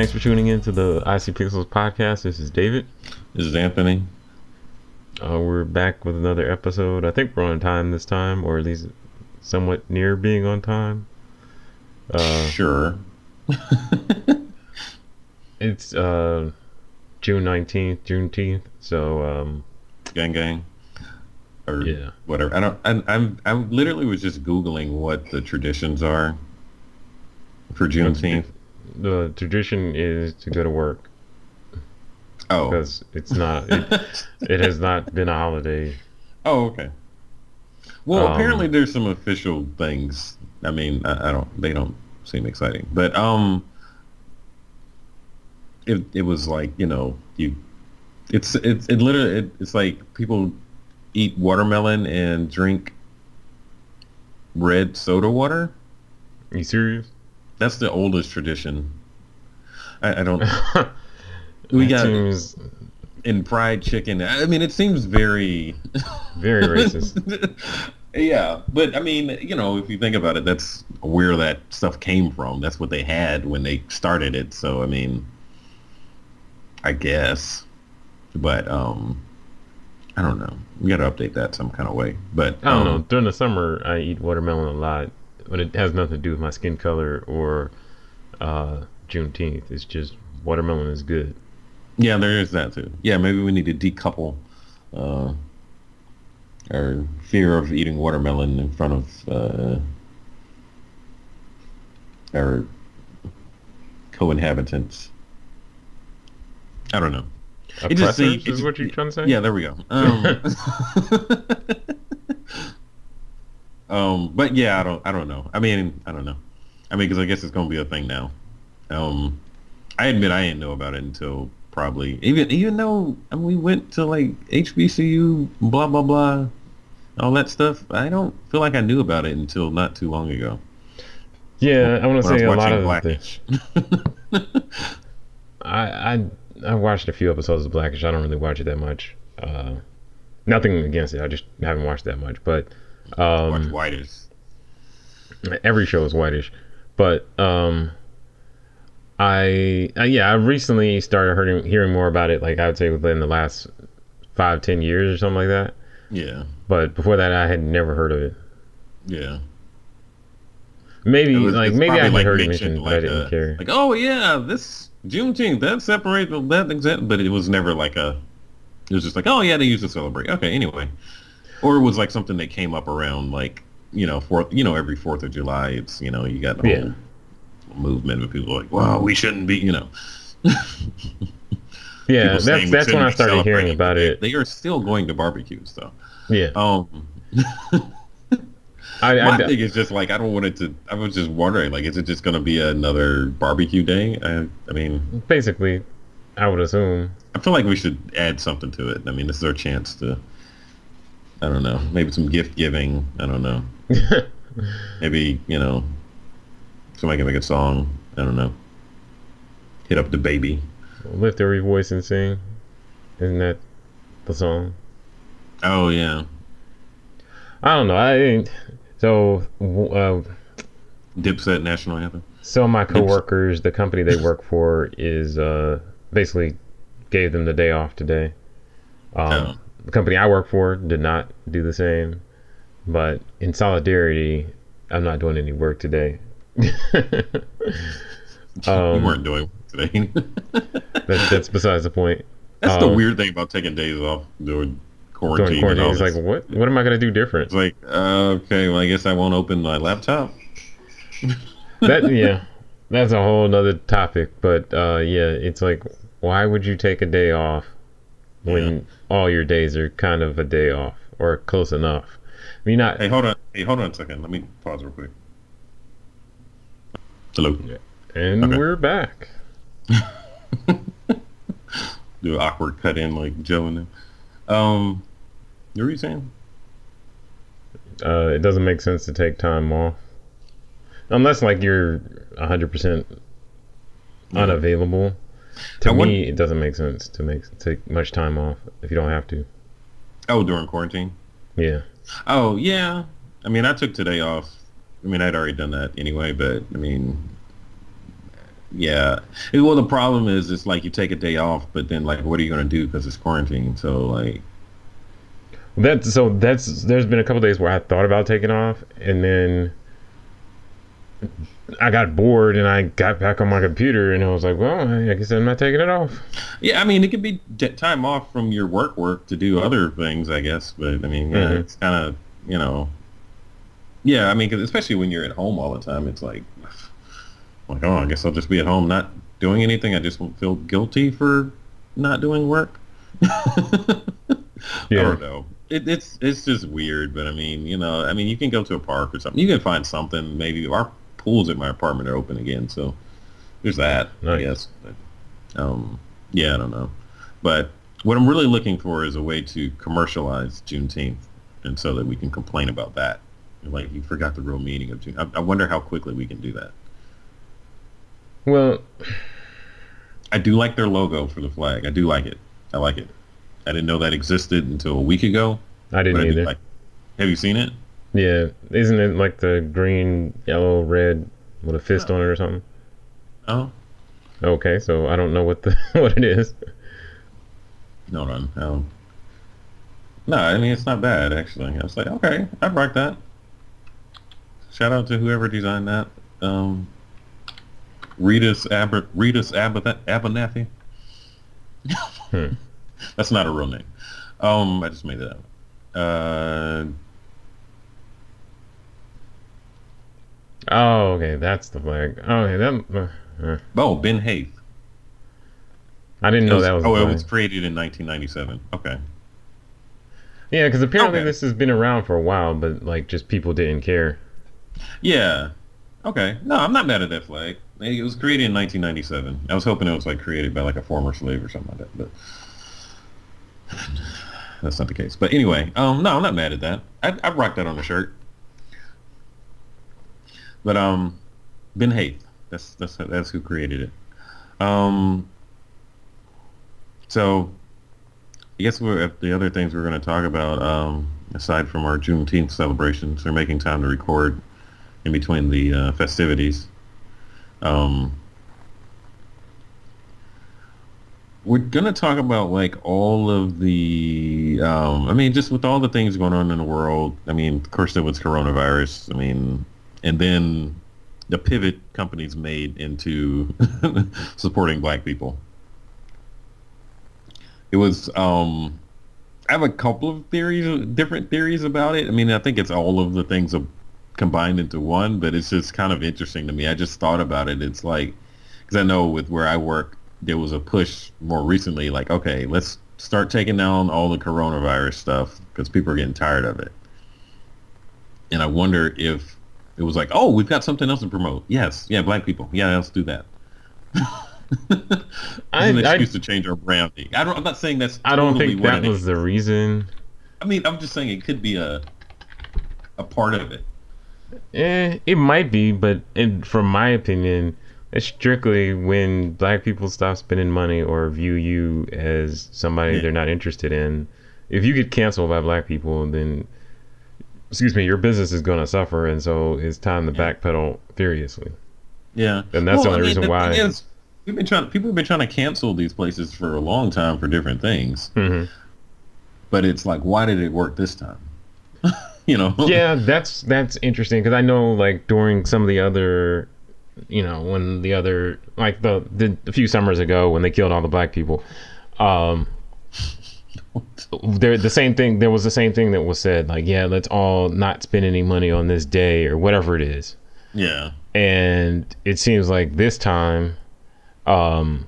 Thanks for tuning in to the IC Pixels podcast. This is David. This is Anthony. Uh, we're back with another episode. I think we're on time this time, or at least somewhat near being on time. Uh, sure. it's uh, June 19th, Juneteenth. So, um, gang, gang. Or yeah. whatever. I don't, I, I'm, I literally was just Googling what the traditions are for Juneteenth. The tradition is to go to work. Oh. Because it's not, it, it has not been a holiday. Oh, okay. Well, um, apparently there's some official things. I mean, I, I, don't, they don't seem exciting, but, um, it, it was like, you know, you, it's, it's, it literally, it, it's like people eat watermelon and drink red soda water. Are you serious? That's the oldest tradition. I, I don't. we got seems... in fried chicken. I mean, it seems very, very racist. yeah, but I mean, you know, if you think about it, that's where that stuff came from. That's what they had when they started it. So I mean, I guess, but um, I don't know. We got to update that some kind of way. But I don't um, know. During the summer, I eat watermelon a lot but it has nothing to do with my skin color or uh, Juneteenth. It's just watermelon is good. Yeah, there is that too. Yeah, maybe we need to decouple uh, our fear of eating watermelon in front of uh, our co-inhabitants. I don't know. Oppressors it just seems, is what you're trying to say? Yeah, there we go. Um, Um, but yeah, I don't, I don't know. I mean, I don't know. I mean, because I guess it's gonna be a thing now. Um, I admit I didn't know about it until probably even even though I mean, we went to like HBCU, blah blah blah, all that stuff. I don't feel like I knew about it until not too long ago. Yeah, I want to say a lot of Blackish. I I I watched a few episodes of Blackish. I don't really watch it that much. Uh, nothing against it. I just haven't watched that much, but um, whitish. Every show is whitish, but um, I uh, yeah, I recently started hearing hearing more about it. Like I would say within the last five ten years or something like that. Yeah. But before that, I had never heard of it. Yeah. Maybe was, like maybe I had like heard it mentioned, like but I didn't a, care. Like oh yeah, this Juneteenth that separates that exact, but it was never like a. It was just like oh yeah, they used to celebrate. Okay, anyway or it was like something that came up around like you know fourth you know every Fourth of July. It's you know you got the yeah. whole movement of people like, well, we shouldn't be, you know. yeah, that's that's when I started hearing about they, it. They are still going to barbecues though. Yeah. Um. I, My I, thing is just like I don't want it to. I was just wondering, like, is it just going to be another barbecue day? I, I mean, basically, I would assume. I feel like we should add something to it. I mean, this is our chance to I don't know. Maybe some gift giving. I don't know. Maybe you know, somebody can make a song. I don't know. Hit up the baby. Lift every voice and sing. Isn't that the song? Oh yeah. I don't know. I so. Uh, Dipset national anthem. So my coworkers, the company they work for, is uh, basically gave them the day off today. Um, oh the company I work for did not do the same. But in solidarity, I'm not doing any work today. um, you weren't doing today. that, that's besides the point. That's um, the weird thing about taking days off during quarantine. During quarantine, it's like, what? What am I going to do different? It's like, uh, okay, well, I guess I won't open my laptop. that yeah, that's a whole other topic. But uh, yeah, it's like, why would you take a day off when yeah. All your days are kind of a day off or close enough. I mean, not. Hey, hold on. Hey, hold on a second. Let me pause real quick. Hello. Yeah. And okay. we're back. Do an awkward cut in like Joe and them. Um, what were you saying? Uh, it doesn't make sense to take time off unless like you're 100% unavailable to me, it doesn't make sense to make take much time off if you don't have to. Oh, during quarantine. Yeah. Oh yeah. I mean, I took today off. I mean, I'd already done that anyway, but I mean, Yeah. Well, the problem is, it's like you take a day off, but then like, what are you gonna do because it's quarantine? So like, That's so that's there's been a couple days where I thought about taking off and then I got bored and I got back on my computer and I was like, well, I guess I'm not taking it off. yeah, I mean, it could be d- time off from your work work to do other things, I guess. But I mean, yeah, Mhm. it's kind of you know, yeah, I mean, 'cause especially when you're at home all the time, it's like, like, oh, I guess I'll just be at home not doing anything. I just won't feel guilty for not doing work. I Yeah. don't know. It, it's it's just weird, but I mean, you know, I mean, you can go to a park or something. You can find something. Maybe our pools at my apartment are open again, so there's that. I Nice. guess. But, um, yeah, I don't know. But what I'm really looking for is a way to commercialize Juneteenth, and so that we can complain about that. Like you forgot the real meaning of June. I, I wonder how quickly we can do that. Well, I do like their logo for the flag. I do like it. I like it. I didn't know that existed until a week ago. I didn't I either. like- have you seen it? Yeah, isn't it like the green, yellow, red with a fist on it or something? Oh, Okay, so I don't know what the what it is. no, no, no. No, I mean it's not bad actually. I was like, okay, I'd like that. Shout out to whoever designed that. Um, Rita's Aber Aber Abernathy. Hmm. That's not a real name. Um, I just made it up. Uh, Oh, okay, that's the flag. Okay, that. Uh, uh, oh, Ben Haith. I didn't know was- that was. oh, it was created in 1997. Okay. Yeah, because apparently Okay. this has been around for a while, but like just people didn't care. Yeah. Okay. No, I'm not mad at that flag. It was created in 1997. I was hoping it was like created by like a former slave or something like that, but that's not the case. But anyway, um, no, I'm not mad at that. I I rock that on the shirt. But um, Ben Haith, that's that's that's who created it. Um. So, I guess we're the other things we're going to talk about. Um, aside from our Juneteenth celebrations, we're making time to record in between the uh, festivities. Um, we're gonna talk about like all of the. Um, I mean, just with all the things going on in the world. I mean, of course, there was coronavirus. I mean, and then the pivot companies made into supporting black people. It was. Um, I have a couple of theories, different theories about it. I mean, I think it's all of the things combined into one, but it's just kind of interesting to me. I just thought about it. It's like, because I know with where I work, there was a push more recently, like, okay, let's start taking down all the coronavirus stuff because people are getting tired of it. And I wonder if it was like, oh, we've got something else to promote. Yes, yeah, black people. Yeah, let's do that. I- an I- excuse to change our branding. I don't. I'm not saying that's. I don't totally think that was the reason. I mean, I'm just saying it could be a a part of it. Eh, it might be, but in, from my opinion, it's strictly when black people stop spending money or view you as somebody Yeah. they're not interested in. If you get canceled by black people, then excuse me, your business is going to suffer, and so it's time to Yeah. backpedal furiously. Yeah, And that's the only reason the why- is, we've been trying. People have been trying to cancel these places for a long time for different things, hmm but it's like, why did it work this time? you know? yeah, that's that's interesting because I know like during some of the other, you know, when the other like the, the a few summers ago when they killed all the black people, um, there the same thing. There was the same thing that was said like, yeah, let's all not spend any money on this day or whatever it is, yeah, and it seems like this time, um,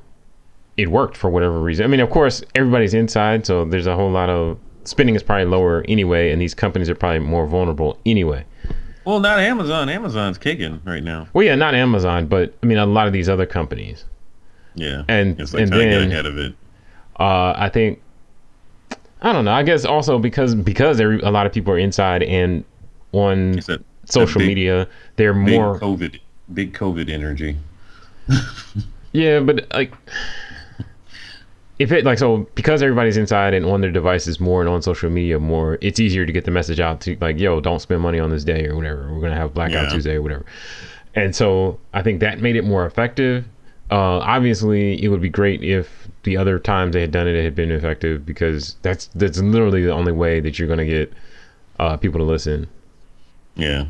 it worked for whatever reason. I mean, of course, everybody's inside, so there's a whole lot of spending is probably lower anyway, and these companies are probably more vulnerable anyway. Well, not Amazon. Amazon's kicking right now. Well, yeah, not Amazon, but I mean a lot of these other companies. Yeah, And- it's like and then- ahead of it. Uh, I think I don't know. I guess also because because there, a lot of people are inside and on social big- media, they're big more COVID, big COVID energy. yeah, but like if it like so because everybody's inside and on their devices more and on social media more, it's easier to get the message out to like, yo, don't spend money on this day or whatever. We're gonna have blackout Yeah. Tuesday or whatever. And so I think that made it more effective. Uh, obviously, it would be great if the other times they had done it, it had been effective because that's that's literally the only way that you're going to get uh, people to listen. Yeah.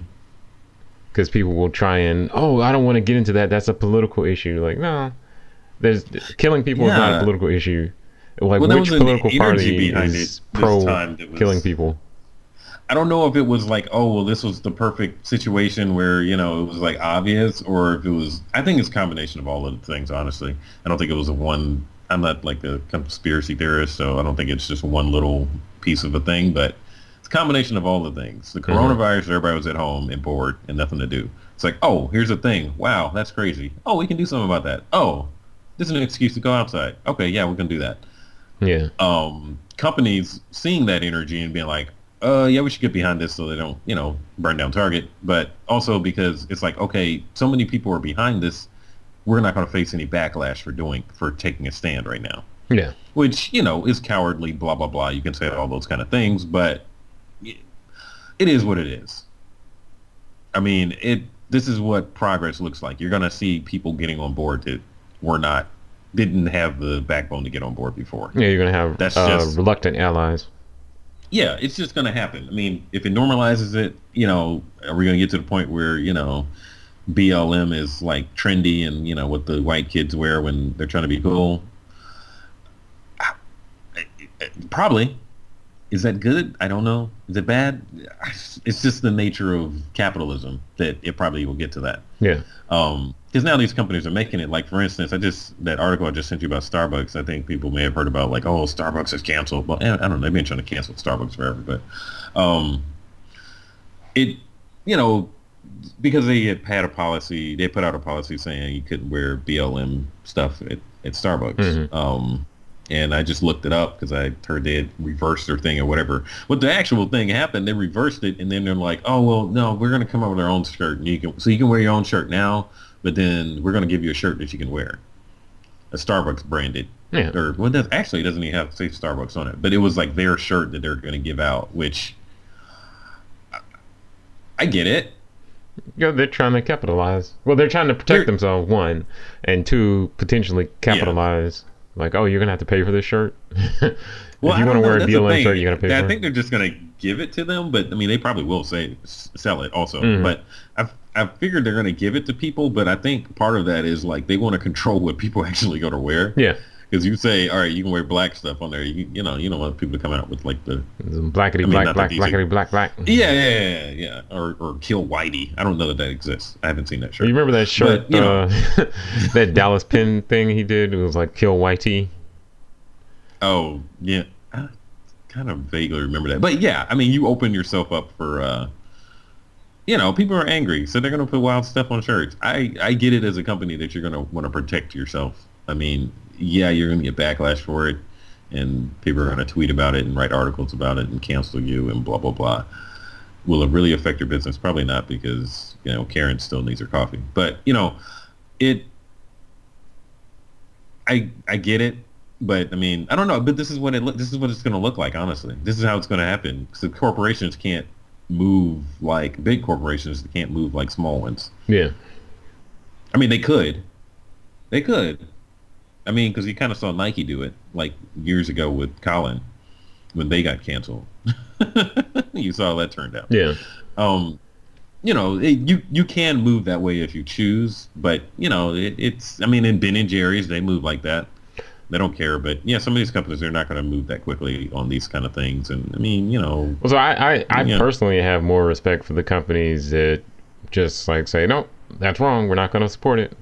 Because people will try and oh, I don't want to get into that. That's a political issue. Like no, there's killing people yeah. is not a political issue. Like well, which political party is pro killing people? I don't know if it was like, oh, well, this was the perfect situation where, you know, it was like obvious or if it was, I think it's a combination of all of the things, honestly. I don't think it was a one, I'm not like a conspiracy theorist, so I don't think it's just one little piece of a thing, but it's a combination of all the things. The mm-hmm. coronavirus, mm-hmm. everybody was at home and bored and nothing to do. It's like, oh, here's a thing. Wow, that's crazy. Oh, we can do something about that. Oh, this is an excuse to go outside. Okay, yeah, we can do that. Yeah. Um, companies seeing that energy and being like, uh, yeah, we should get behind this so they don't, you know, burn down Target. But also because it's like, okay, so many people are behind this, we're not going to face any backlash for doing for taking a stand right now. Yeah. Which you know is cowardly, blah blah blah. You can say all those kind of things, but it is what it is. I mean, it. This is what progress looks like. You're going to see people getting on board that were not didn't have the backbone to get on board before. Yeah, you're going to have that's uh, just reluctant allies yeah, it's just going to happen. I mean, if it normalizes it, you know, are we going to get to the point where, you know, BLM is like trendy and, you know, what the white kids wear when they're trying to be cool? Probably. Is that good? I don't know. Is it bad? It's just the nature of capitalism that it probably will get to that. Yeah. Um, because now these companies are making it. Like for instance, I just that article I just sent you about Starbucks. I think people may have heard about like, oh, Starbucks is canceled. Well, I don't know. They've been trying to cancel Starbucks forever, but um, it, you know, because they had had a policy, they put out a policy saying you couldn't wear BLM stuff at, at Starbucks. Mm-hmm. Um, and I just looked it up because I heard they had reversed their thing or whatever. But the actual thing happened, they reversed it, and then they're like, "Oh well, no, we're going to come up with our own shirt, and you can so you can wear your own shirt now, but then we're going to give you a shirt that you can wear, a Starbucks branded, yeah. or well, that actually it doesn't even have say Starbucks on it, but it was like their shirt that they're going to give out, which I, I get it. Yeah, they're trying to capitalize. Well, they're trying to protect they're, themselves, one, and two, potentially capitalize. Yeah like, oh, you're gonna have to pay for this shirt. well, if you want to wear a BLM shirt, you gotta pay. I think they're just gonna give it to them, but I mean, they probably will say sell it also. Mm-hmm. But I I figured they're gonna give it to people, but I think part of that is like they want to control what people actually go to wear. Yeah. Because you say, all right, you can wear black stuff on there. You, you know, you don't want people to come out with like the blackety I mean, black, black, blackety black, black. Yeah, yeah, yeah, yeah. Or, or kill Whitey. I don't know that that exists. I haven't seen that shirt. You remember that shirt? But, uh, that Dallas pin thing he did? It was like kill Whitey. Oh yeah, I kind of vaguely remember that. But yeah, I mean, you open yourself up for. uh you know, people are angry, so they're going to put wild stuff on shirts. I, I get it as a company that you're going to want to protect yourself. I mean, yeah, you're going to get backlash for it, and people are going to tweet about it and write articles about it and cancel you and blah blah blah. Will it really affect your business? Probably not, because you know Karen still needs her coffee. But you know, it. I I get it, but I mean, I don't know. But this is what it this is what it's going to look like. Honestly, this is how it's going to happen. The corporations can't move like big corporations. They can't move like small ones. Yeah. I mean, they could. They could. I mean, because you kind of saw Nike do it like years ago with Colin when they got canceled. you saw how that turned out. Yeah. Um, you know, it, you you can move that way if you choose, but you know, it, it's. I mean, in Ben and Jerry's, they move like that. They don't care, but yeah, some of these companies they're not going to move that quickly on these kind of things. And I mean, you know. Well, so I I, I personally know. have more respect for the companies that just like say no, that's wrong. We're not going to support it.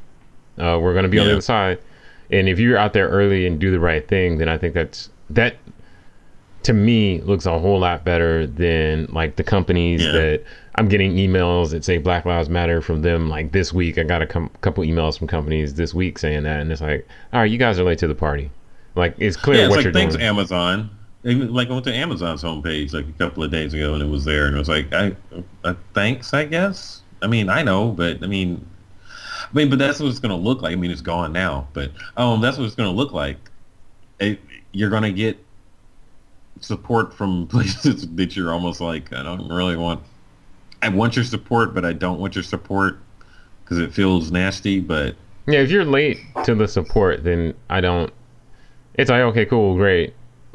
Uh, we're going to be yeah. on the other side and if you're out there early and do the right thing, then I think that's that to me looks a whole lot better than like the companies yeah. that I'm getting emails that say Black Lives Matter from them. Like this week, I got a com- couple emails from companies this week saying that, and it's like, all right, you guys are late to the party. Like it's clear yeah, it's what like, you're doing. thanks doing. Amazon. Like I went to Amazon's homepage like a couple of days ago, and it was there, and it was like, I, uh, thanks, I guess. I mean, I know, but I mean, I mean, but that's what it's going to look like. I mean, it's gone now, but um, that's what it's going to look like. It, you're going to get support from places that you're almost like, I don't really want. I want your support, but I don't want your support because it feels nasty. But Yeah, if you're late to the support, then I don't. It's like okay, cool, great,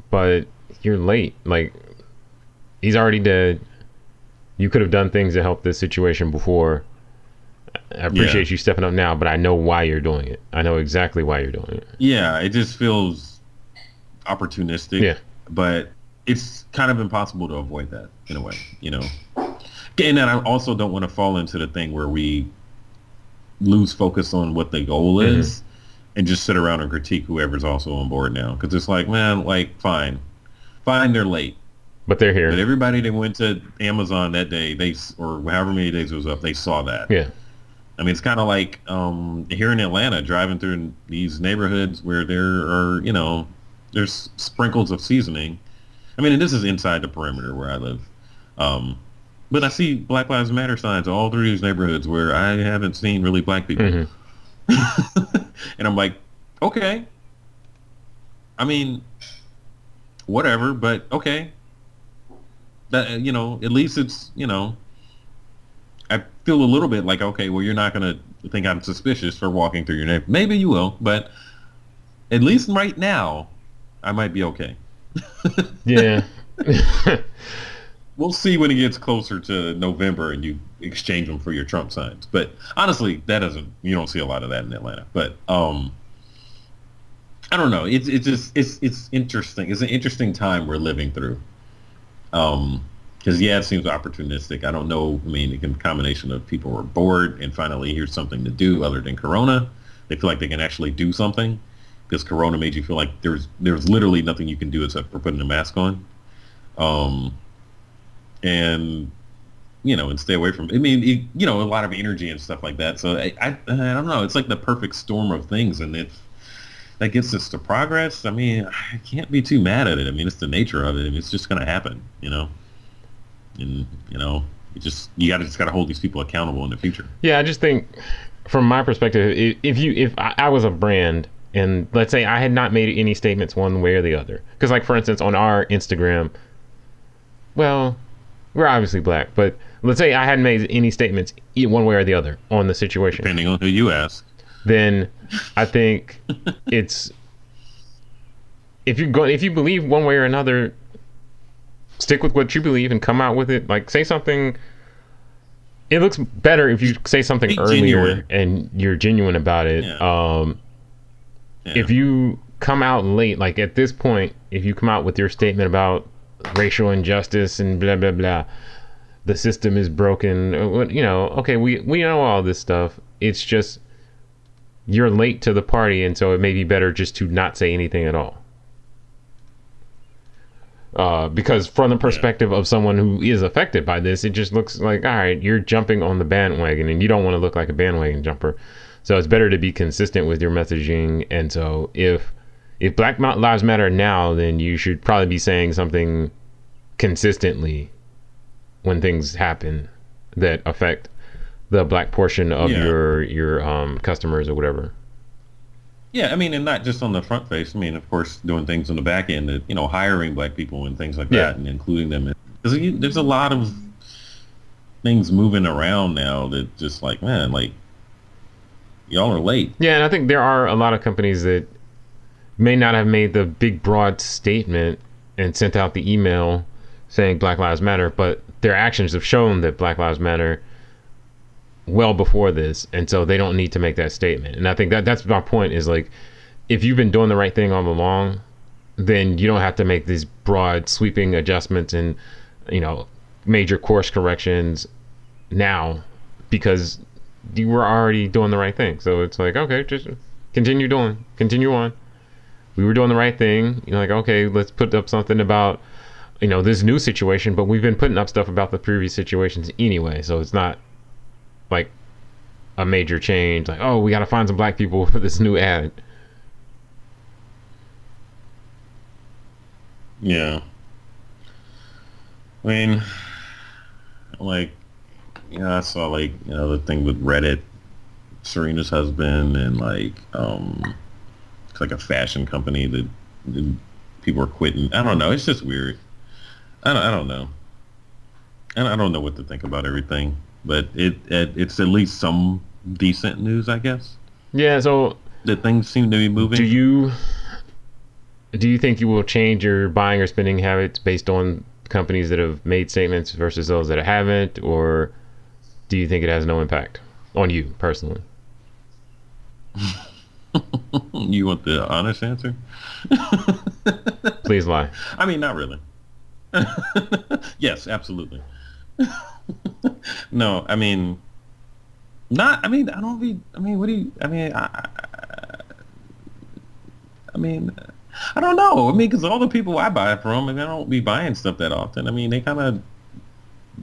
but you're late. Like he's already dead. You could have done things to help this situation before. I appreciate Yeah. you stepping up now, but I know why you're doing it. I know exactly why you're doing it. Yeah, it just feels opportunistic. Yeah. But it's kind of impossible to avoid that in a way, you know. And then I also don't want to fall into the thing where we lose focus on what the goal Mm-hmm. is and just sit around and critique whoever's also on board now. Because it's like, man, like, fine. Fine, they're late. But they're here. But everybody that went to Amazon that day, they or however many days it was up, they saw that. yeah. I mean, it's kind of like um, here in Atlanta, driving through these neighborhoods where there are, you know, there's sprinkles of seasoning. I mean, and this is inside the perimeter where I live. Um, but I see Black Lives Matter signs all through these neighborhoods where I haven't seen really black people. Mhm. and I'm like, okay. I mean, whatever, but okay. That you know, at least it's you know. I feel a little bit like okay, well, you're not gonna think I'm suspicious for walking through your neighborhood. Maybe you will, but at least right now, I might be okay. Yeah. We'll see when it gets closer to November and you exchange them for your Trump signs. But honestly, that doesn't you don't see a lot of that in Atlanta. But um I don't know. It's it's just it's it's interesting. It's an interesting time we're living through. Um because yeah, it seems opportunistic. I don't know. I mean, it can combination of people were bored and finally here's something to do other than Corona. They feel like they can actually do something because Corona made you feel like there's there's literally nothing you can do except for putting a mask on. Um, and you know, and stay away from. I mean, it, you know, a lot of energy and stuff like that. So I, I, I don't know. It's like the perfect storm of things, and if that gets us to progress, I mean, I can't be too mad at it. I mean, it's the nature of it, and it's just going to happen, you know. And you know, you just you got to just got to hold these people accountable in the future. Yeah, I just think, from my perspective, if you if I, I was a brand and let's say I had not made any statements one way or the other, because like for instance on our Instagram, well, we're obviously black, but let's say I hadn't made any statements one way or the other on the situation, Depending on who you ask. then I think it's if you go if you believe one way or another, stick with what you believe and come out with it. Like say something. It looks better if you say something Be earlier genuine. and you're genuine about it. Yeah. Um, Yeah. If you come out late, like at this point, if you come out with your statement about racial injustice and blah blah blah, the system is broken. uh, You know, okay, we we know all this stuff. It's just you're late to the party, and so it may be better just to not say anything at all. Uh, because from the perspective of someone who is affected by this, it just looks like all right, you're jumping on the bandwagon, and you don't want to look like a bandwagon jumper. So it's better to be consistent with your messaging. And so if if Black Lives Matter now, then you should probably be saying something consistently when things happen that affect the black portion of Yeah. your your um, customers or whatever. Yeah, I mean, and not just on the front face. I mean, of course, doing things on the back end, that, you know, hiring black people and things like Yeah. that, and including them. Because there's a lot of things moving around now that just like, man, like, y'all are late. Yeah, and I think there are a lot of companies that may not have made the big broad statement and sent out the email saying Black Lives Matter, but their actions have shown that Black Lives Matter well before this, and so they don't need to make that statement. And I think that that's my point is like if you've been doing the right thing all along, then you don't have to make these broad sweeping adjustments and you know major course corrections now because you were already doing the right thing. So it's like, okay, just continue doing, continue on. We were doing the right thing. You know, like, okay, let's put up something about, you know, this new situation, but we've been putting up stuff about the previous situations anyway. So it's not like a major change. Like, oh, we got to find some black people for this new ad. Yeah. I mean, like, you know, I saw like, you know, the thing with Reddit, Serena's husband, and like, um, it's like a fashion company that, that people are quitting. I don't know. It's just weird. I don't, I don't know. And I don't know what to think about everything, but it, it it's at least some decent news, I guess. Yeah. So that things seem to be moving. do you do you think you will change your buying or spending habits based on companies that have made statements versus those that haven't, or do you think it has no impact on you personally? you want the honest answer? Please lie. I mean, not really. yes, absolutely. no, I mean, not. I mean, I don't be. I mean, what do you? I mean, I. I mean, I don't know. I mean, because all the people I buy from, and I don't be buying stuff that often. I mean, they kind of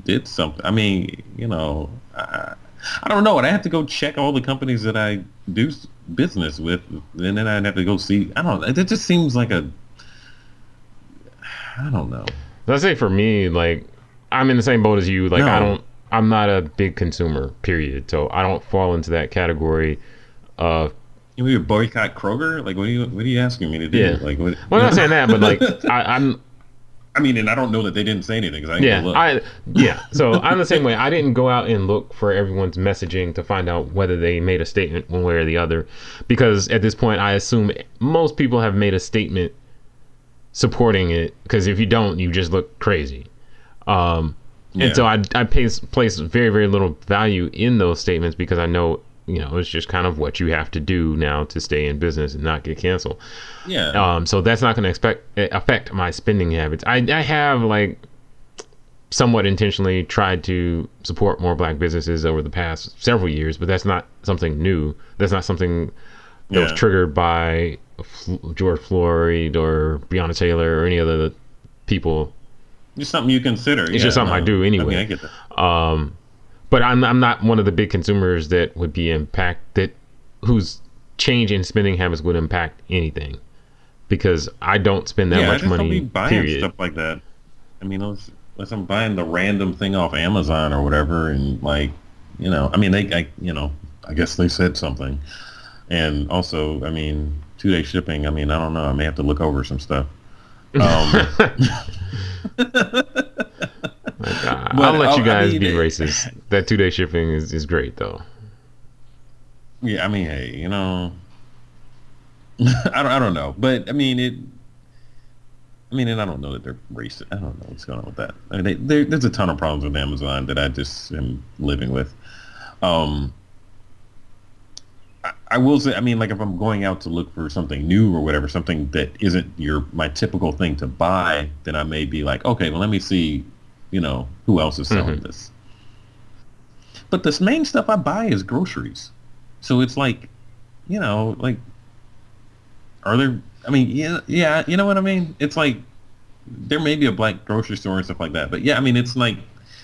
did something. I mean, you know, I, I don't know. And I have to go check all the companies that I do business with, and then I'd have to go see. I don't. know. It just seems like a. I don't know. Let's say for me, like I'm in the same boat as you. Like I don't. I'm not a big consumer. Period. So I don't fall into that category of You mean boycott Kroger? Like, what are you what are you asking me to do? Yeah. Like, what? Well, I'm not saying that, but like I, I'm I mean, and I don't know that they didn't say anything because I yeah, look. I yeah. So I'm the same way. I didn't go out and look for everyone's messaging to find out whether they made a statement one way or the other, because at this point I assume most people have made a statement supporting it. Because if you don't, you just look crazy. Um, Yeah. And so I I place place very very little value in those statements because I know you know it's just kind of what you have to do now to stay in business and not get canceled. yeah. Um, so that's not going to expect affect my spending habits. I, I have like somewhat intentionally tried to support more black businesses over the past several years, but that's not something new. That's not something that was triggered by George Floyd or Breonna Taylor or any other people. Just something you consider. It's just something I do anyway. I mean, I get that. Um, but I'm I'm not one of the big consumers that would be impact that whose change in spending habits would impact anything because I don't spend that yeah, I much don't money. be buying period. stuff like that. I mean, unless, unless I'm buying the random thing off Amazon or whatever, and like, you know, I mean, they, I, you know, I guess they said something, and also, I mean, two day shipping. I mean, I don't know. I may have to look over some stuff. Um, But, I'll let you I guys mean, be racist. That two day shipping is, is great though. Yeah, I mean, hey, you know, I don't, I don't know, but I mean, it. I mean, and I don't know that they're racist. I don't know what's going on with that. I mean, they, there- there's a ton of problems with Amazon that I just am living with. Um, I, I will say, I mean, like if I'm going out to look for something new or whatever, something that isn't your my typical thing to buy, then I may be like, okay, well, let me see, you know, who else is selling Mhm. this. But this main stuff I buy is groceries. So it's like, you know, like, are there? I mean, yeah, yeah, you know what I mean. It's like there may be a black grocery store and stuff like that, but yeah, I mean, it's like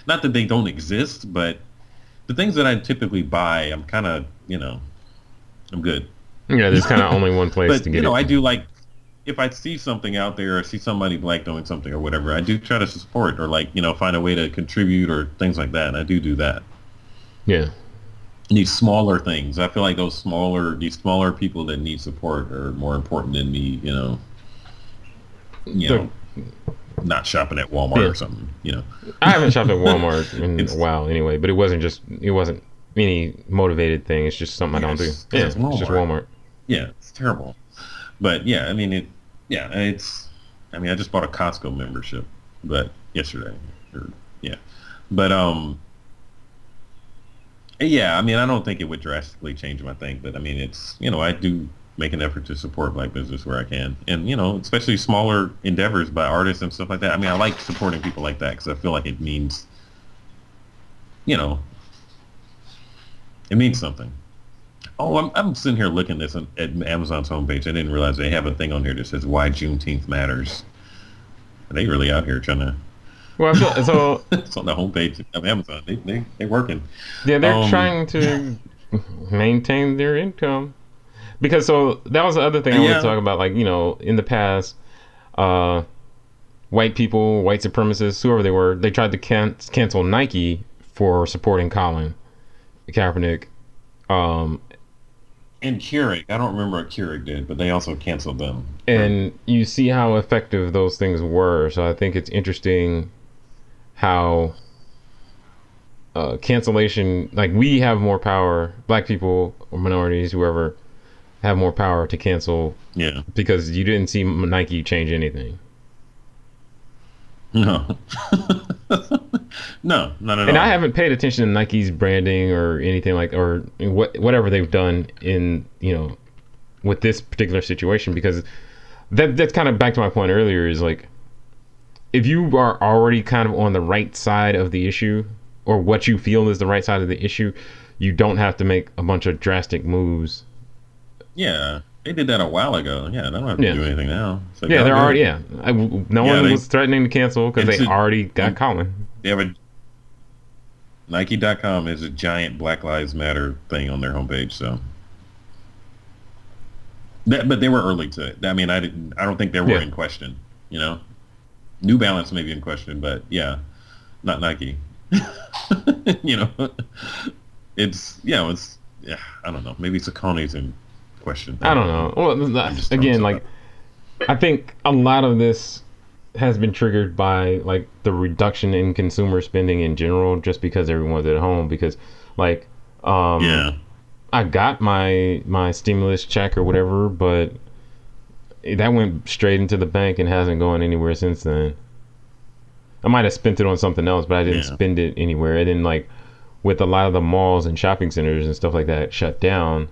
not that they don't exist, but the things that I typically buy, I'm kind of, you know, I'm good. Yeah, there's kind of only one place But to get you know, it. I do like if I see something out there or see somebody black doing something or whatever, I do try to support or like you know find a way to contribute or things like that. I do do that. yeah, these smaller things. I feel like those smaller, these smaller people that need support are more important than me. You know, you The- know, not shopping at Walmart Yeah. or something. You know, I haven't shopped at Walmart in a while anyway. But it wasn't just it wasn't any motivated thing. It's just something I don't do. Yeah, it's it's just. Walmart. yeah, it's terrible. But yeah, I mean it. Yeah, it's. I mean, I just bought a Costco membership, but yesterday, or yeah, but um. Yeah, I mean, I don't think it would drastically change my thing, but I mean, it's you know, I do make an effort to support black business where I can, and you know, especially smaller endeavors by artists and stuff like that. I mean, I like supporting people like that because I feel like it means, you know, it means something. Oh, I'm, I'm sitting here looking this on, at Amazon's homepage. I didn't realize they have a thing on here that says why Juneteenth matters. Are they really out here trying to? Well, feel, so it's on the homepage of Amazon. They they they're working. yeah, they're Um, trying to maintain their income because so that was the other thing I wanted Yeah. to talk about. Like you know, in the past, uh, white people, white supremacists, whoever they were, they tried to can- cancel Nike for supporting Colin Kaepernick. Um, And Keurig, I don't remember what Keurig did, but they also canceled them. and you see how effective those things were. So I think it's interesting how uh, cancellation. Like we have more power, black people or minorities, whoever, have more power to cancel. Yeah. Because you didn't see Nike change anything. No. no, not at and all. I haven't paid attention to Nike's branding or anything like, or what whatever they've done in you know, with this particular situation because that that's kind of back to my point earlier is like, if you are already kind of on the right side of the issue or what you feel is the right side of the issue, you don't have to make a bunch of drastic moves. Yeah, they did that a while ago. Yeah, they don't have to Yeah. do anything now. Like, Yeah, they're good. already yeah. I, no Yeah, one they- was threatening to cancel because they a- already got Colin. They have a Nike.com is a giant Black Lives Matter thing on their homepage. So, that, but they were early to it. I mean, I didn't. I don't think they were Yeah. in question. You know, New Balance may be in question, but yeah, not Nike. you know, it's yeah, it's yeah. I don't know. Maybe Saucony's in question. I don't know. Well, th- th- just throwing again, like. I think a lot of this has been triggered by like the reduction in consumer spending in general, just because everyone's at home. Because like, um, Yeah. I got my my stimulus check or whatever, but that went straight into the bank and hasn't gone anywhere since then. I might have spent it on something else, but I didn't Yeah. spend it anywhere. And then like with a lot of the malls and shopping centers and stuff like that shut down,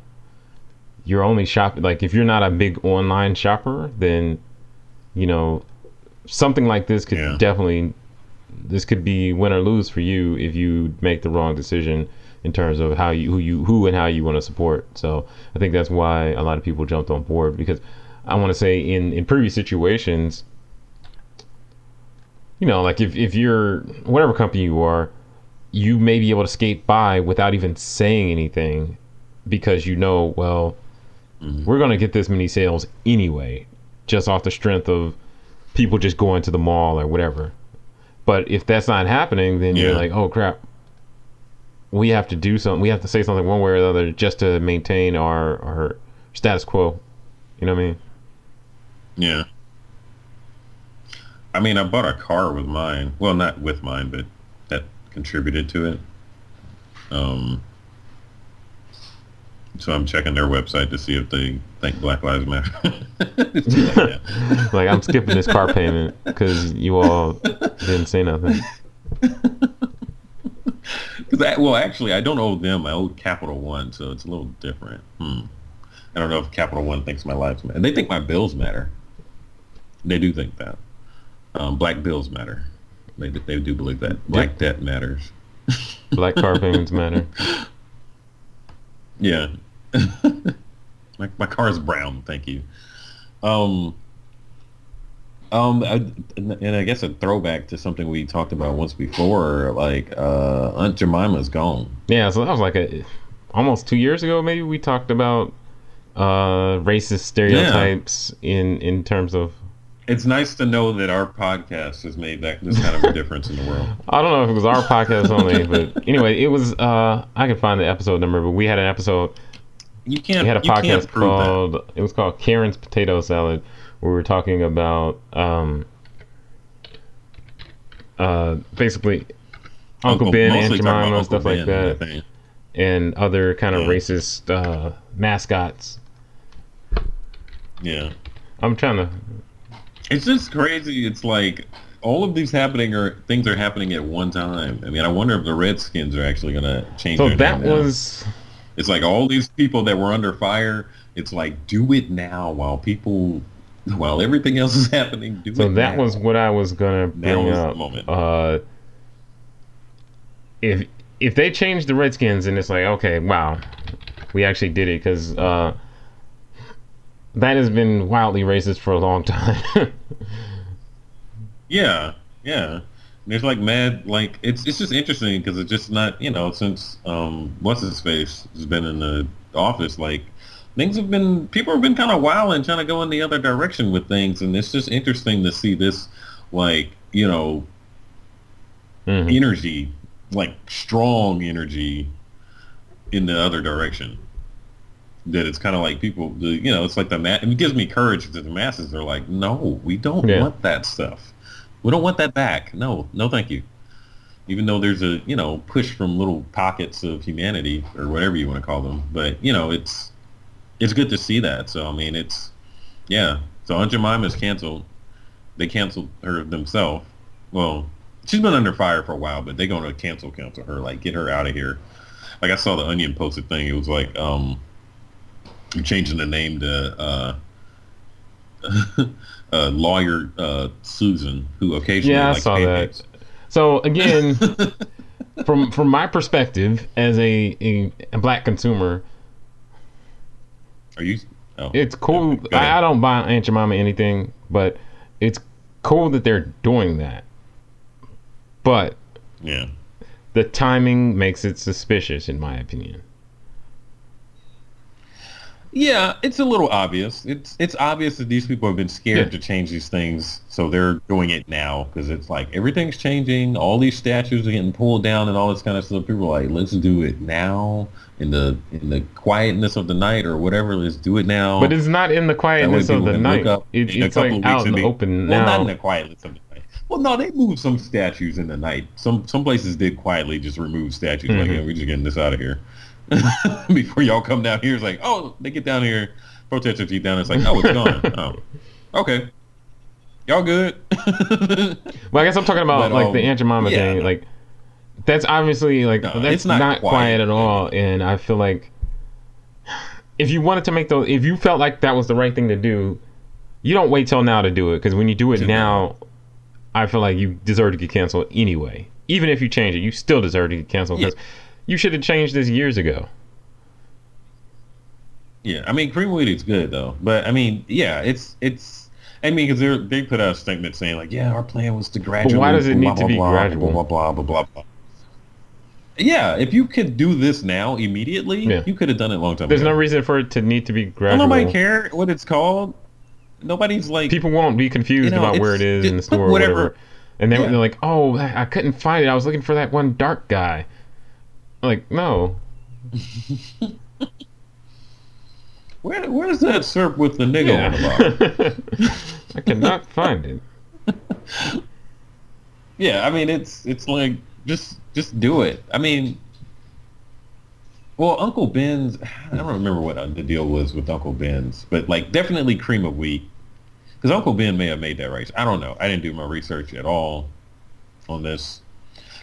you're only shopping like if you're not a big online shopper, then you know something like this could Yeah. definitely this could be win or lose for you if you make the wrong decision in terms of how you who you who and how you want to support. So I think that's why a lot of people jumped on board because I want to say in in previous situations, you know, like if if you're whatever company you are, you may be able to skate by without even saying anything because you know, well, we're going to get this many sales anyway, just off the strength of people just going to the mall or whatever. But if that's not happening, then you're like, oh crap, we have to do something. We have to say something one way or the other just to maintain our our status quo. You know what I mean? Yeah. I mean, I bought a car with mine. Well, not with mine, but that contributed to it. Um, so I'm checking their website to see if they think Black Lives Matter. Like like I'm skipping this car payment because you all didn't say nothing. 'Cause I- well, actually, I don't owe them. I owe Capital One, so it's a little different. Hmm. I don't know if Capital One thinks my lives matter. They think my bills matter. They do think that. Um, black bills matter. They, they do believe that. Black debt matters. Black car payments matter. Yeah. my, my car is brown, thank you. Um, um, I, and I guess a throwback to something we talked about once before, like uh, Aunt Jemima's gone. Yeah, so that was like a almost two years ago. Maybe we talked about uh, racist stereotypes in in terms of. It's nice to know that our podcast has made that this kind of a difference in the world. I don't know if it was our podcast only, but anyway, it was. Uh, I can find the episode number, but we had an episode. You can't. We had a podcast prove that. called. It was called Karen's Potato Salad, where we were talking about um, uh, basically Uncle, Ben, mostly talking about Jemima, and stuff like Ben, I that. and other kind of Yeah. racist uh, mascots. Yeah. I'm trying to. It's just crazy. It's like all of these happening or things are happening at one time. I mean, I wonder if the Redskins are actually going to change. So that name now. It's like all these people that were under fire. It's like do it now while people, while everything else is happening. Do so that now. was what I was gonna Now bring the up. moment. Uh, if if they change the Redskins and it's like okay, wow, we actually did it because uh, that has been wildly racist for a long time. Yeah, yeah. There's like mad, like it's it's just interesting because it's just not you know since um what's his face has been in the office like things have been people have been kind of wild and trying to go in the other direction with things and it's just interesting to see this like you know Mhm. energy like strong energy in the other direction that it's kind of like people the you know it's like the ma- it gives me courage that the masses are like no we don't Yeah. want that stuff we don't want that back no no thank you even though there's a you know push from little pockets of humanity or whatever you want to call them. But you know, it's it's good to see that. So I mean, it's yeah. So Aunt Jemima is canceled. They canceled her themselves. Well, she's been under fire for a while, but they're going to cancel cancel her. Like get her out of here. Like I saw the Onion posted thing. It was like um, changing the name to. Uh, uh, lawyer uh, Susan, who occasionally yeah, I likes saw that. So again, from from my perspective as a, a, a black consumer, Are you? Oh, it's cool. I, I don't buy Aunt Jemima anything, but it's cool that they're doing that. But yeah. the timing makes it suspicious, in my opinion. Yeah, it's a little obvious. It's it's obvious that these people have been scared Yeah. to change these things, so they're doing it now because it's like everything's changing. All these statues are getting pulled down and all this kind of stuff. People are like, let's do it now in the in the quietness of the night or whatever. Let's do it now. But it's not in the quietness of the night. It, it's like out in the be- open well, now. not in the quietness of the night. Well, no, they moved some statues in the night. Some some places did quietly just remove statues. Like, Mhm. yeah, we're just getting this out of here before y'all come down here. It's like, oh, they get down here, protesters get down. It's like, oh, it's gone. oh, okay, y'all good. Well, I guess I'm talking about But, like the um, Aunt Jemima yeah, thing. Like that's obviously like No, that's not not, quiet. quiet. at all. And I feel like if you wanted to make those, if you felt like that was the right thing to do, you don't wait till now to do it. Because when you do it To now, I feel like you deserve to get canceled anyway. Even if you change it, you still deserve to get canceled Yeah. You should have changed this years ago. Yeah, I mean, cream wheat is good though, but I mean, yeah, it's it's. I mean, because they they put out a statement saying like, yeah, our plan was to gradually. why does it blah, need to blah, be blah, gradual? Blah blah blah blah blah. Yeah, if you could do this now immediately, Yeah. you could have done it a long time ago. There's ago. no reason for it to need to be gradual. nobody care what it's called. Nobody's like, people won't be confused You know, about where it's- is in the store or whatever- whatever. And then Yeah. they're like, "Oh, I couldn't find it. I was looking for that one dark guy." Like, no. where where's that syrup with the nigga on the bottom? I cannot find it. Yeah, I mean, it's it's like just just do it. I mean, well, Uncle Ben's. I don't remember what the deal was with Uncle Ben's, but like definitely cream of wheat, because Uncle Ben may have made that rice. I don't know. I didn't do my research at all on this.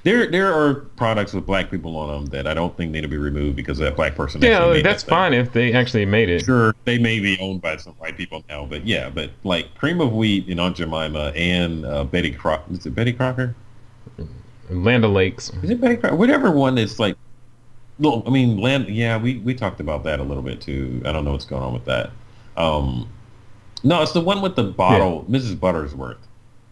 There there are products with black people on them that I don't think need to be removed because that black person. Yeah, that's that fine if they actually made it. Sure, they may be owned by some white people now, but yeah, but like cream of wheat and Aunt Jemima and uh, Betty Crocker. Is it Betty Crocker? Land Lakes. Is it Betty Crocker? Whatever one that's like. Well, I mean, land. Yeah, we we talked about that a little bit too. I don't know what's going on with that. Um, no, it's the one with the bottle, Mrs. Buttersworth.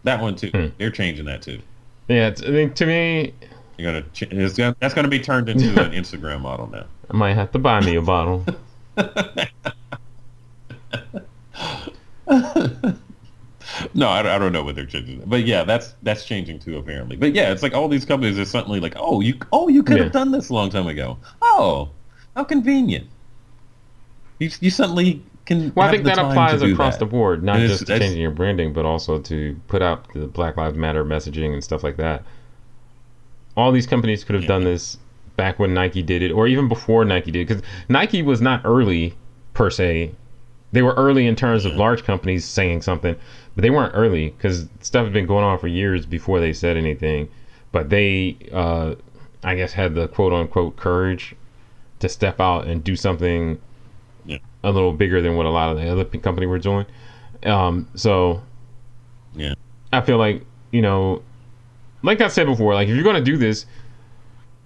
That one too. Hmm. They're changing that too. Yeah, I mean, to me, You're gonna. Ch- it's gonna that's gonna be turned into an Instagram model now. I might have to buy me a bottle. No, I, don't- I don't know what they're changing, but yeah, that's that's changing too apparently. But yeah, it's like all these companies are suddenly like, oh, you oh you could have Yeah. done this a long time ago. Oh, how convenient. You you suddenly can. Well, I think the that applies across that. the board, not it's- just to changing your branding, but also to put out the Black Lives Matter messaging and stuff like that. All these companies could have Yeah. done this back when Nike did it, or even before Nike did, because Nike was not early per se. They were early in terms of large companies saying something, but they weren't early because stuff had been going on for years before they said anything. But they, uh, I guess, had the quote unquote courage to step out and do something Yeah. A little bigger than what a lot of the other company were doing. Um, so Yeah. I feel like you know, like I said before, like if you're gonna do this,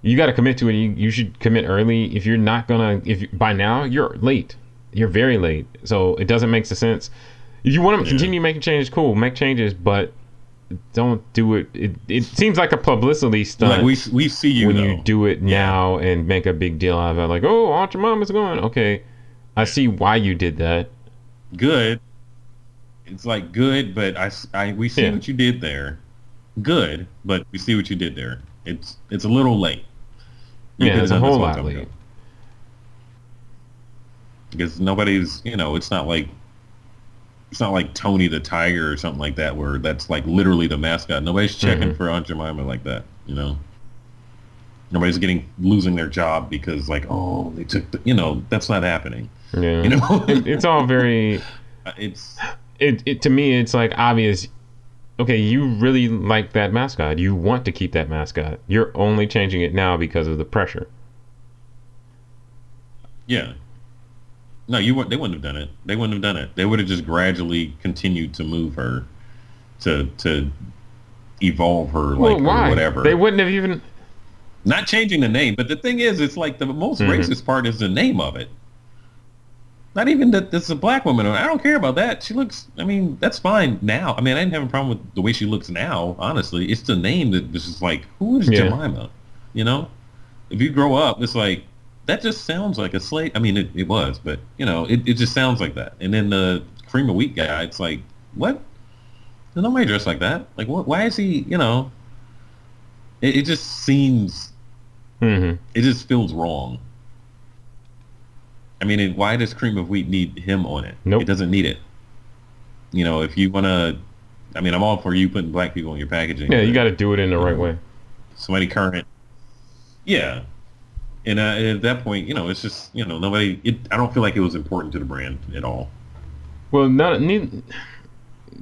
you got to commit to it. You, you should commit early. If you're not gonna, if you- by now you're late, you're very late. So it doesn't make sense. If you want to Yeah. continue making changes, cool, make changes, but don't do it. It, it seems like a publicity stunt Like we we see you when though. you do it now and make a big deal out of it. Like, oh, Aunt your mom is going. Okay, I see why you did that. good. It's like good, but I, I- we see Yeah. what you did there. Good, but we see what you did there. It's it's a little late. You yeah, it's a whole lot late. ago. because nobody's you know it's not like it's not like Tony the Tiger or something like that where that's like literally the mascot. Nobody's checking Mhm. for Aunt Jemima like that. You know, Nobody's getting losing their job because like, oh, they took the, you know, that's not happening. Yeah. You know, It, it's all very. it's It, it to me, it's like obvious. Okay, you really like that mascot. You want to keep that mascot. You're only changing it now because of the pressure. yeah. No, you wouldn't. They wouldn't have done it. They wouldn't have done it. They would have just gradually continued to move her, to to evolve her like well, or whatever. They wouldn't have even. Not changing the name, but the thing is, it's like the most Mhm. racist part is the name of it. Not even that this is a black woman. I don't care about that. She looks. I mean, that's fine now. I mean, I didn't have a problem with the way she looks now. Honestly, it's the name that this is like. Who is Yeah. Jemima? You know, if you grow up, it's like that just sounds like a slave. I mean, it, it was, but you know, it, it just sounds like that. And then the cream of wheat guy, it's like, what? There's nobody dressed like that. Like, what? Why is he? You know, it, it just seems hmm it just feels wrong. I mean, why does cream of wheat need him on it? Nope. It doesn't need it. You know, if you want to, I mean, I'm all for you putting black people on your packaging. Yeah, you got to do it in the right way. somebody current. Yeah. And uh, at that point, you know, it's just, you know, nobody, it, I don't feel like it was important to the brand at all. Well, not neither,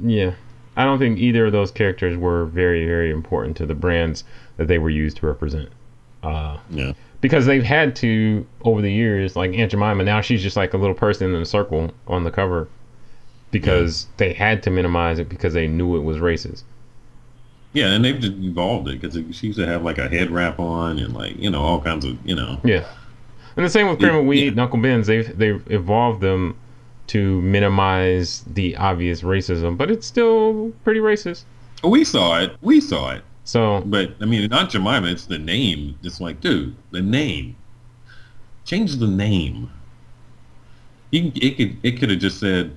Yeah, I don't think either of those characters were very, very important to the brands that they were used to represent. Uh, Yeah. Because they've had to over the years, like Aunt Jemima. Now she's just like a little person in a circle on the cover, because they had to minimize it because they knew it was racist. Yeah, and they've just evolved it because she used to have like a head wrap on and like, you know, all kinds of, you know. Yeah, and the same with Cream of Wheat Yeah. and Uncle Ben's. They've they've evolved them to minimize the obvious racism, but it's still pretty racist. We saw it. We saw it. So But I mean, Aunt Jemima. It's the name. It's like, dude, the name. Change the name. You can, it could it could have just said,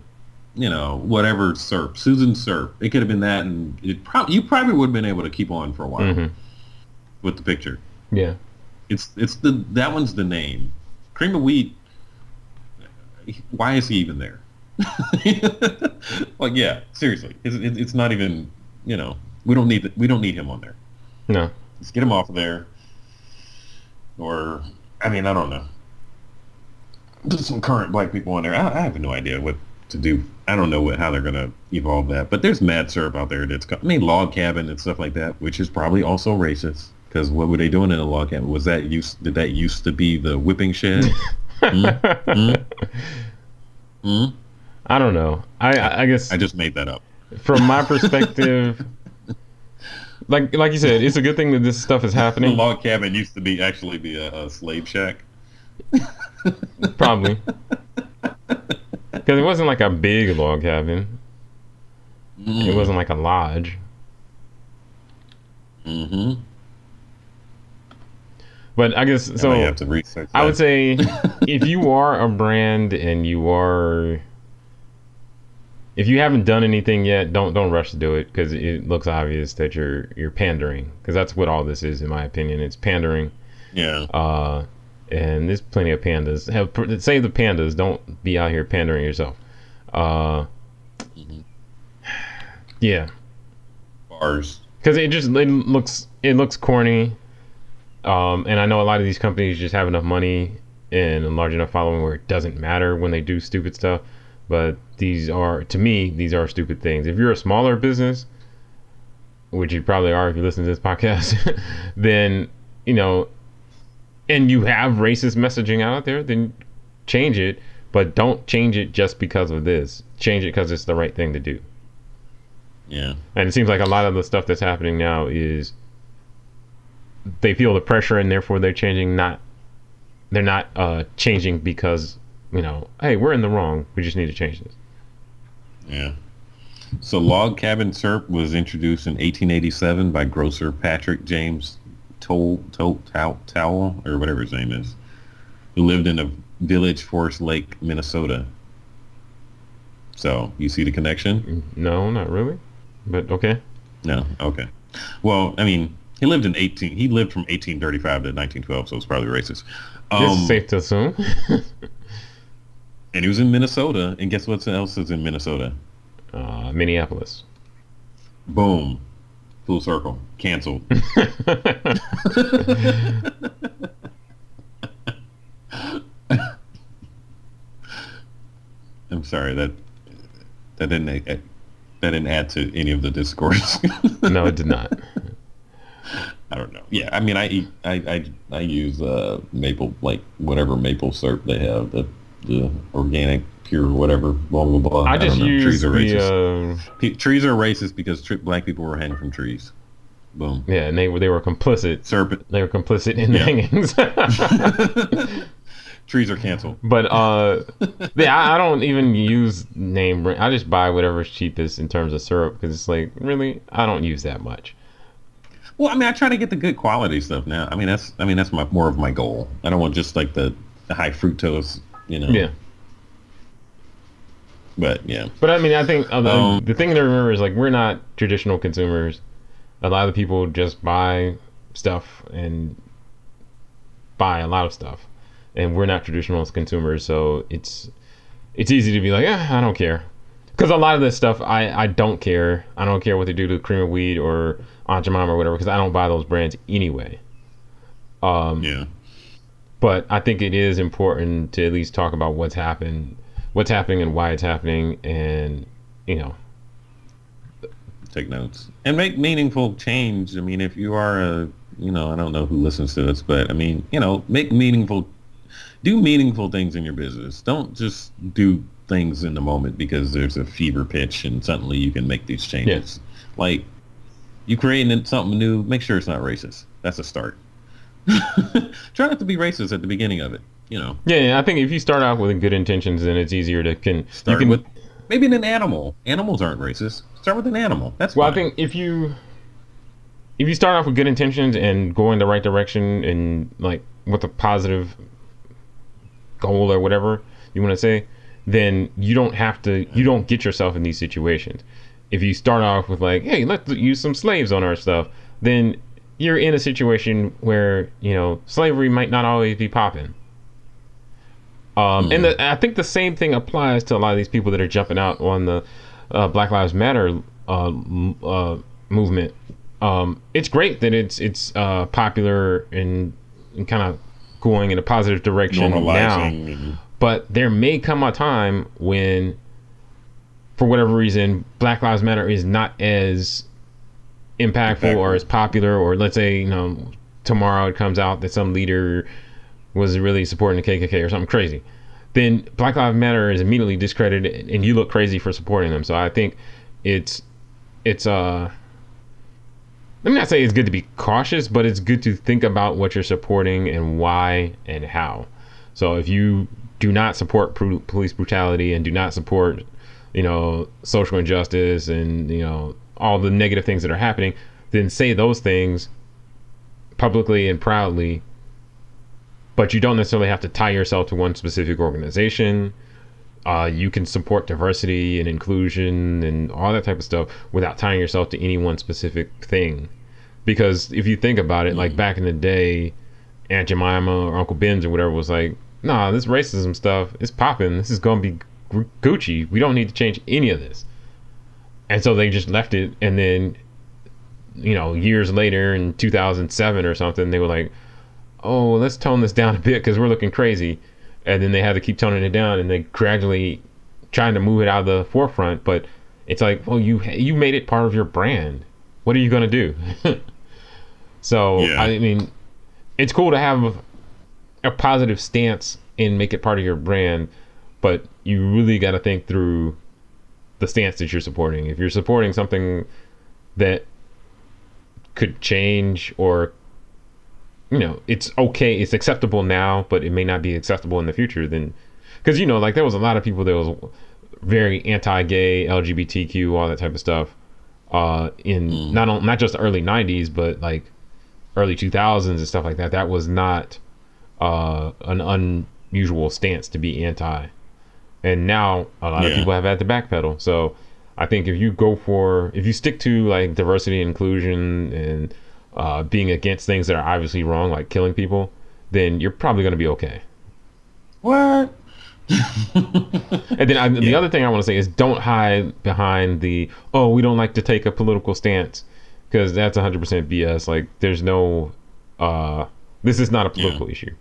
you know, whatever Serp, Susan Serp. It could have been that, and it probably you probably would have been able to keep on for a while mhm, with the picture. yeah, It's it's the that one's the name. Cream of wheat. Why is he even there? like, yeah, seriously, it's it's not even. You know, we don't need we don't need him on there. no, Let's get him off of there. Or, I mean, I don't know. Put some current black people on there. I, I have no idea what to do. I don't know what how they're gonna evolve that. But there's mad syrup out there that's. I mean, log cabin and stuff like that, which is probably also racist. Because what were they doing in a log cabin? Was that used? Did that used to be the whipping shed? Hmm? Hmm? I don't know. I I guess I just made that up. from my perspective, like like you said, it's a good thing that this stuff is happening. The log cabin used to be actually be a, a slave shack. Probably. Because it wasn't like a big log cabin. It wasn't like a lodge. Mm-hmm. But I guess So you have to research. I would say if you are a brand and you are if you haven't done anything yet, don't don't rush to do it because it looks obvious that you're you're pandering because that's what all this is in my opinion. It's pandering. yeah. Uh, and there's plenty of pandas. Have save the pandas. Don't be out here pandering yourself. Uh, mm-hmm. yeah, bars. because it just it looks it looks corny. Um, and I know a lot of these companies just have enough money and a large enough following where it doesn't matter when they do stupid stuff. But these are, to me, these are stupid things. If you're a smaller business, which you probably are if you listen to this podcast, then you know, and you have racist messaging out there, then change it. But don't change it just because of this. Change it because it's the right thing to do. Yeah. And it seems like a lot of the stuff that's happening now is they feel the pressure and therefore they're changing not they're not uh changing because, you know, hey, we're in the wrong. We just need to change this. Yeah. So log cabin syrup was introduced in 1887 by grocer Patrick James Toll Toll Tow Towel or whatever his name is, who lived in a village Forest Lake, Minnesota. So you see the connection? No, not really. But okay. No. Okay. Well, I mean, he lived in 18. He lived from 1835 to 1912, so it's probably racist. Um, is safe to assume. and he was in Minnesota, and guess what else is in Minnesota? uh, Minneapolis. Boom. Full circle. Canceled. I'm sorry that that didn't that didn't add to any of the discourse. no, it did not. I don't know. Yeah, I mean, I eat, I, I, I use uh, maple, like whatever maple syrup they have, the the organic, pure, whatever, blah blah blah. I, I just use trees are racist. The, uh... trees are racist because tri- black people were hanging from trees. Boom. Yeah, and they were they were complicit. Serpent. They were complicit in yeah. the hangings. trees are canceled. But uh, yeah, I, I, don't even use name. I just buy whatever's cheapest in terms of syrup because it's like really I don't use that much. Well, I mean, I try to get the good quality stuff now. I mean, that's I mean that's my more of my goal. I don't want just like the, the high fructose, you know. Yeah. But yeah. But I mean, I think uh, um, the thing to remember is like we're not traditional consumers. A lot of people just buy stuff and buy a lot of stuff and we're not traditional consumers, so it's it's easy to be like, eh, I don't care, because a lot of this stuff I I don't care. I don't care what they do to the cream of wheat or Aunt Jemima or whatever, because I don't buy those brands anyway. Um, yeah. But I think it is important to at least talk about what's happened, what's happening, and why it's happening, and you know, take notes and make meaningful change. I mean, if you are a, you know, I don't know who listens to this, but I mean, you know, make meaningful do meaningful things in your business. Don't just do things in the moment because there's a fever pitch and suddenly you can make these changes. Like you creating something new, make sure it's not racist. That's a start. Try not to be racist at the beginning of it. You know. Yeah, yeah, I think if you start off with good intentions, then it's easier to can start can, with maybe an animal. Animals aren't racist. Start with an animal. That's well. Fine. I think if you if you start off with good intentions and go in the right direction and like with a positive goal or whatever you want to say, then you don't have to, you don't get yourself in these situations. If you start off with like, hey, let's use some slaves on our stuff, then you're in a situation where you know slavery might not always be popping. Um, mm. And the, I think the same thing applies to a lot of these people that are jumping out on the uh, Black Lives Matter uh, uh, movement. Um, it's great that it's it's uh, popular and, and kind of going in a positive direction now. But there may come a time when, for whatever reason, Black Lives Matter is not as impactful or as popular, or let's say, you know, tomorrow it comes out that some leader was really supporting the KKK or something crazy. Then Black Lives Matter is immediately discredited, and you look crazy for supporting them. So I think it's it's uh let me not say it's good to be cautious, but it's good to think about what you're supporting and why and how. So if you do not support pr- police brutality and do not support, you know, social injustice and you know all the negative things that are happening, then say those things publicly and proudly. But you don't necessarily have to tie yourself to one specific organization. Uh, you can support diversity and inclusion and all that type of stuff without tying yourself to any one specific thing. Because if you think about it, mm-hmm. like back in the day, Aunt Jemima or Uncle Ben's or whatever was like, nah, this racism stuff is popping. This is going to be Gucci. We don't need to change any of this. And so they just left it. And then, you know, years later in 2007 or something, they were like, oh, let's tone this down a bit because we're looking crazy. And then they had to keep toning it down and they gradually trying to move it out of the forefront. But it's like, well, you you made it part of your brand. What are you going to do? So yeah. I mean, it's cool to have a positive stance and make it part of your brand, but you really got to think through the stance that you're supporting. If you're supporting something that could change or you know, it's okay, it's acceptable now, but it may not be acceptable in the future, then because you know, like there was a lot of people that was very anti-gay, LGBTQ, all that type of stuff, uh, in mm. not not just the early '90s, but like early 2000s and stuff like that, that was not uh, an unusual stance to be anti. And now a lot yeah. of people have had to backpedal. So I think if you go for, if you stick to like diversity and inclusion and uh, being against things that are obviously wrong, like killing people, then you're probably going to be okay. What? and then I, yeah. the other thing I want to say is don't hide behind the oh we don't like to take a political stance because that's 100% BS. Like, there's no, uh, this is not a political Yeah. issue.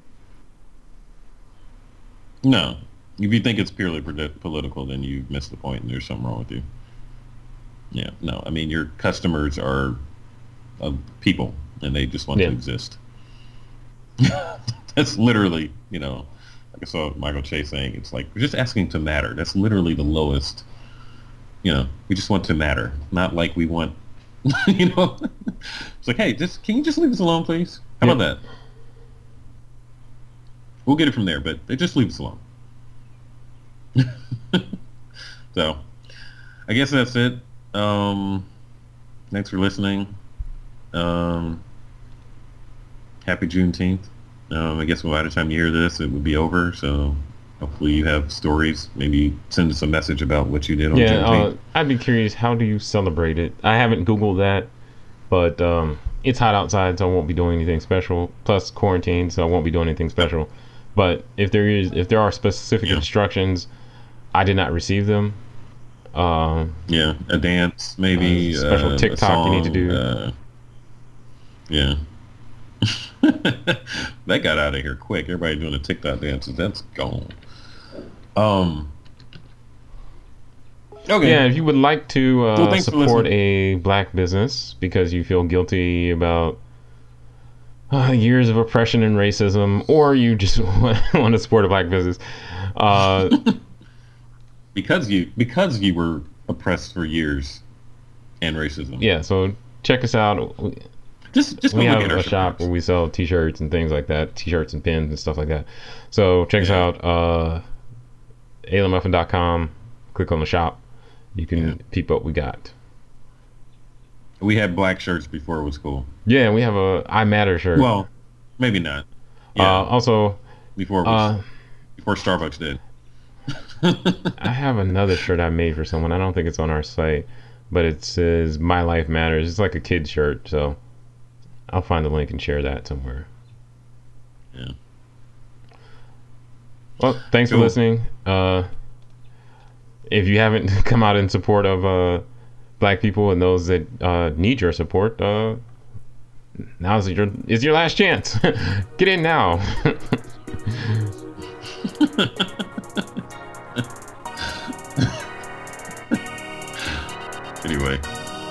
No. If you think it's purely political, then you've missed the point and there's something wrong with you. Yeah. No. I mean, your customers are uh, people and they just want Yeah. to exist. That's literally, you know, like I saw Michael Chase saying, it's like, we're just asking to matter. That's literally the lowest, you know, we just want to matter. Not like we want, you know, it's like, hey, just, can you just leave us alone, please? How about that? We'll get it from there, but they just leave us alone. so, I guess that's it. Um, thanks for listening. Um, happy Juneteenth. Um, I guess by the time you hear this, it would be over. So, hopefully, you have stories. Maybe send us a message about what you did on Yeah, uh, I'd be curious. How do you celebrate it? I haven't Googled that, but um, it's hot outside, so I won't be doing anything special. Plus quarantine, so I won't be doing anything special. But if there is, if there are specific Yeah. instructions, I did not receive them. Um, yeah, a dance, maybe Uh, special uh, TikTok you need to do. Uh, yeah. that got out of here quick. Everybody doing the TikTok dances. That's gone. Um. Okay. Yeah, if you would like to uh, Well, support a black business because you feel guilty about uh, years of oppression and racism, or you just want to support a black business, uh, because you because you were oppressed for years and racism. yeah. So check us out. We, Just just go we look have a shop shirts. where we sell T-shirts and things like that, T-shirts and pins and stuff like that. So check us Yeah. out. Uh, ALMuffin.com. Click on the shop. You can Yeah. peep what we got. We had black shirts before it was cool. Yeah, we have a I Matter shirt. Well, maybe not. uh, Yeah, also, before it was, uh, before Starbucks did. I have another shirt I made for someone. I don't think it's on our site, but it says "My Life Matters." It's like a kid shirt, so I'll find the link and share that somewhere. Yeah. Well, thanks for listening. Uh, if you haven't come out in support of uh, black people and those that uh, need your support, uh, now's your is your last chance. Get in now.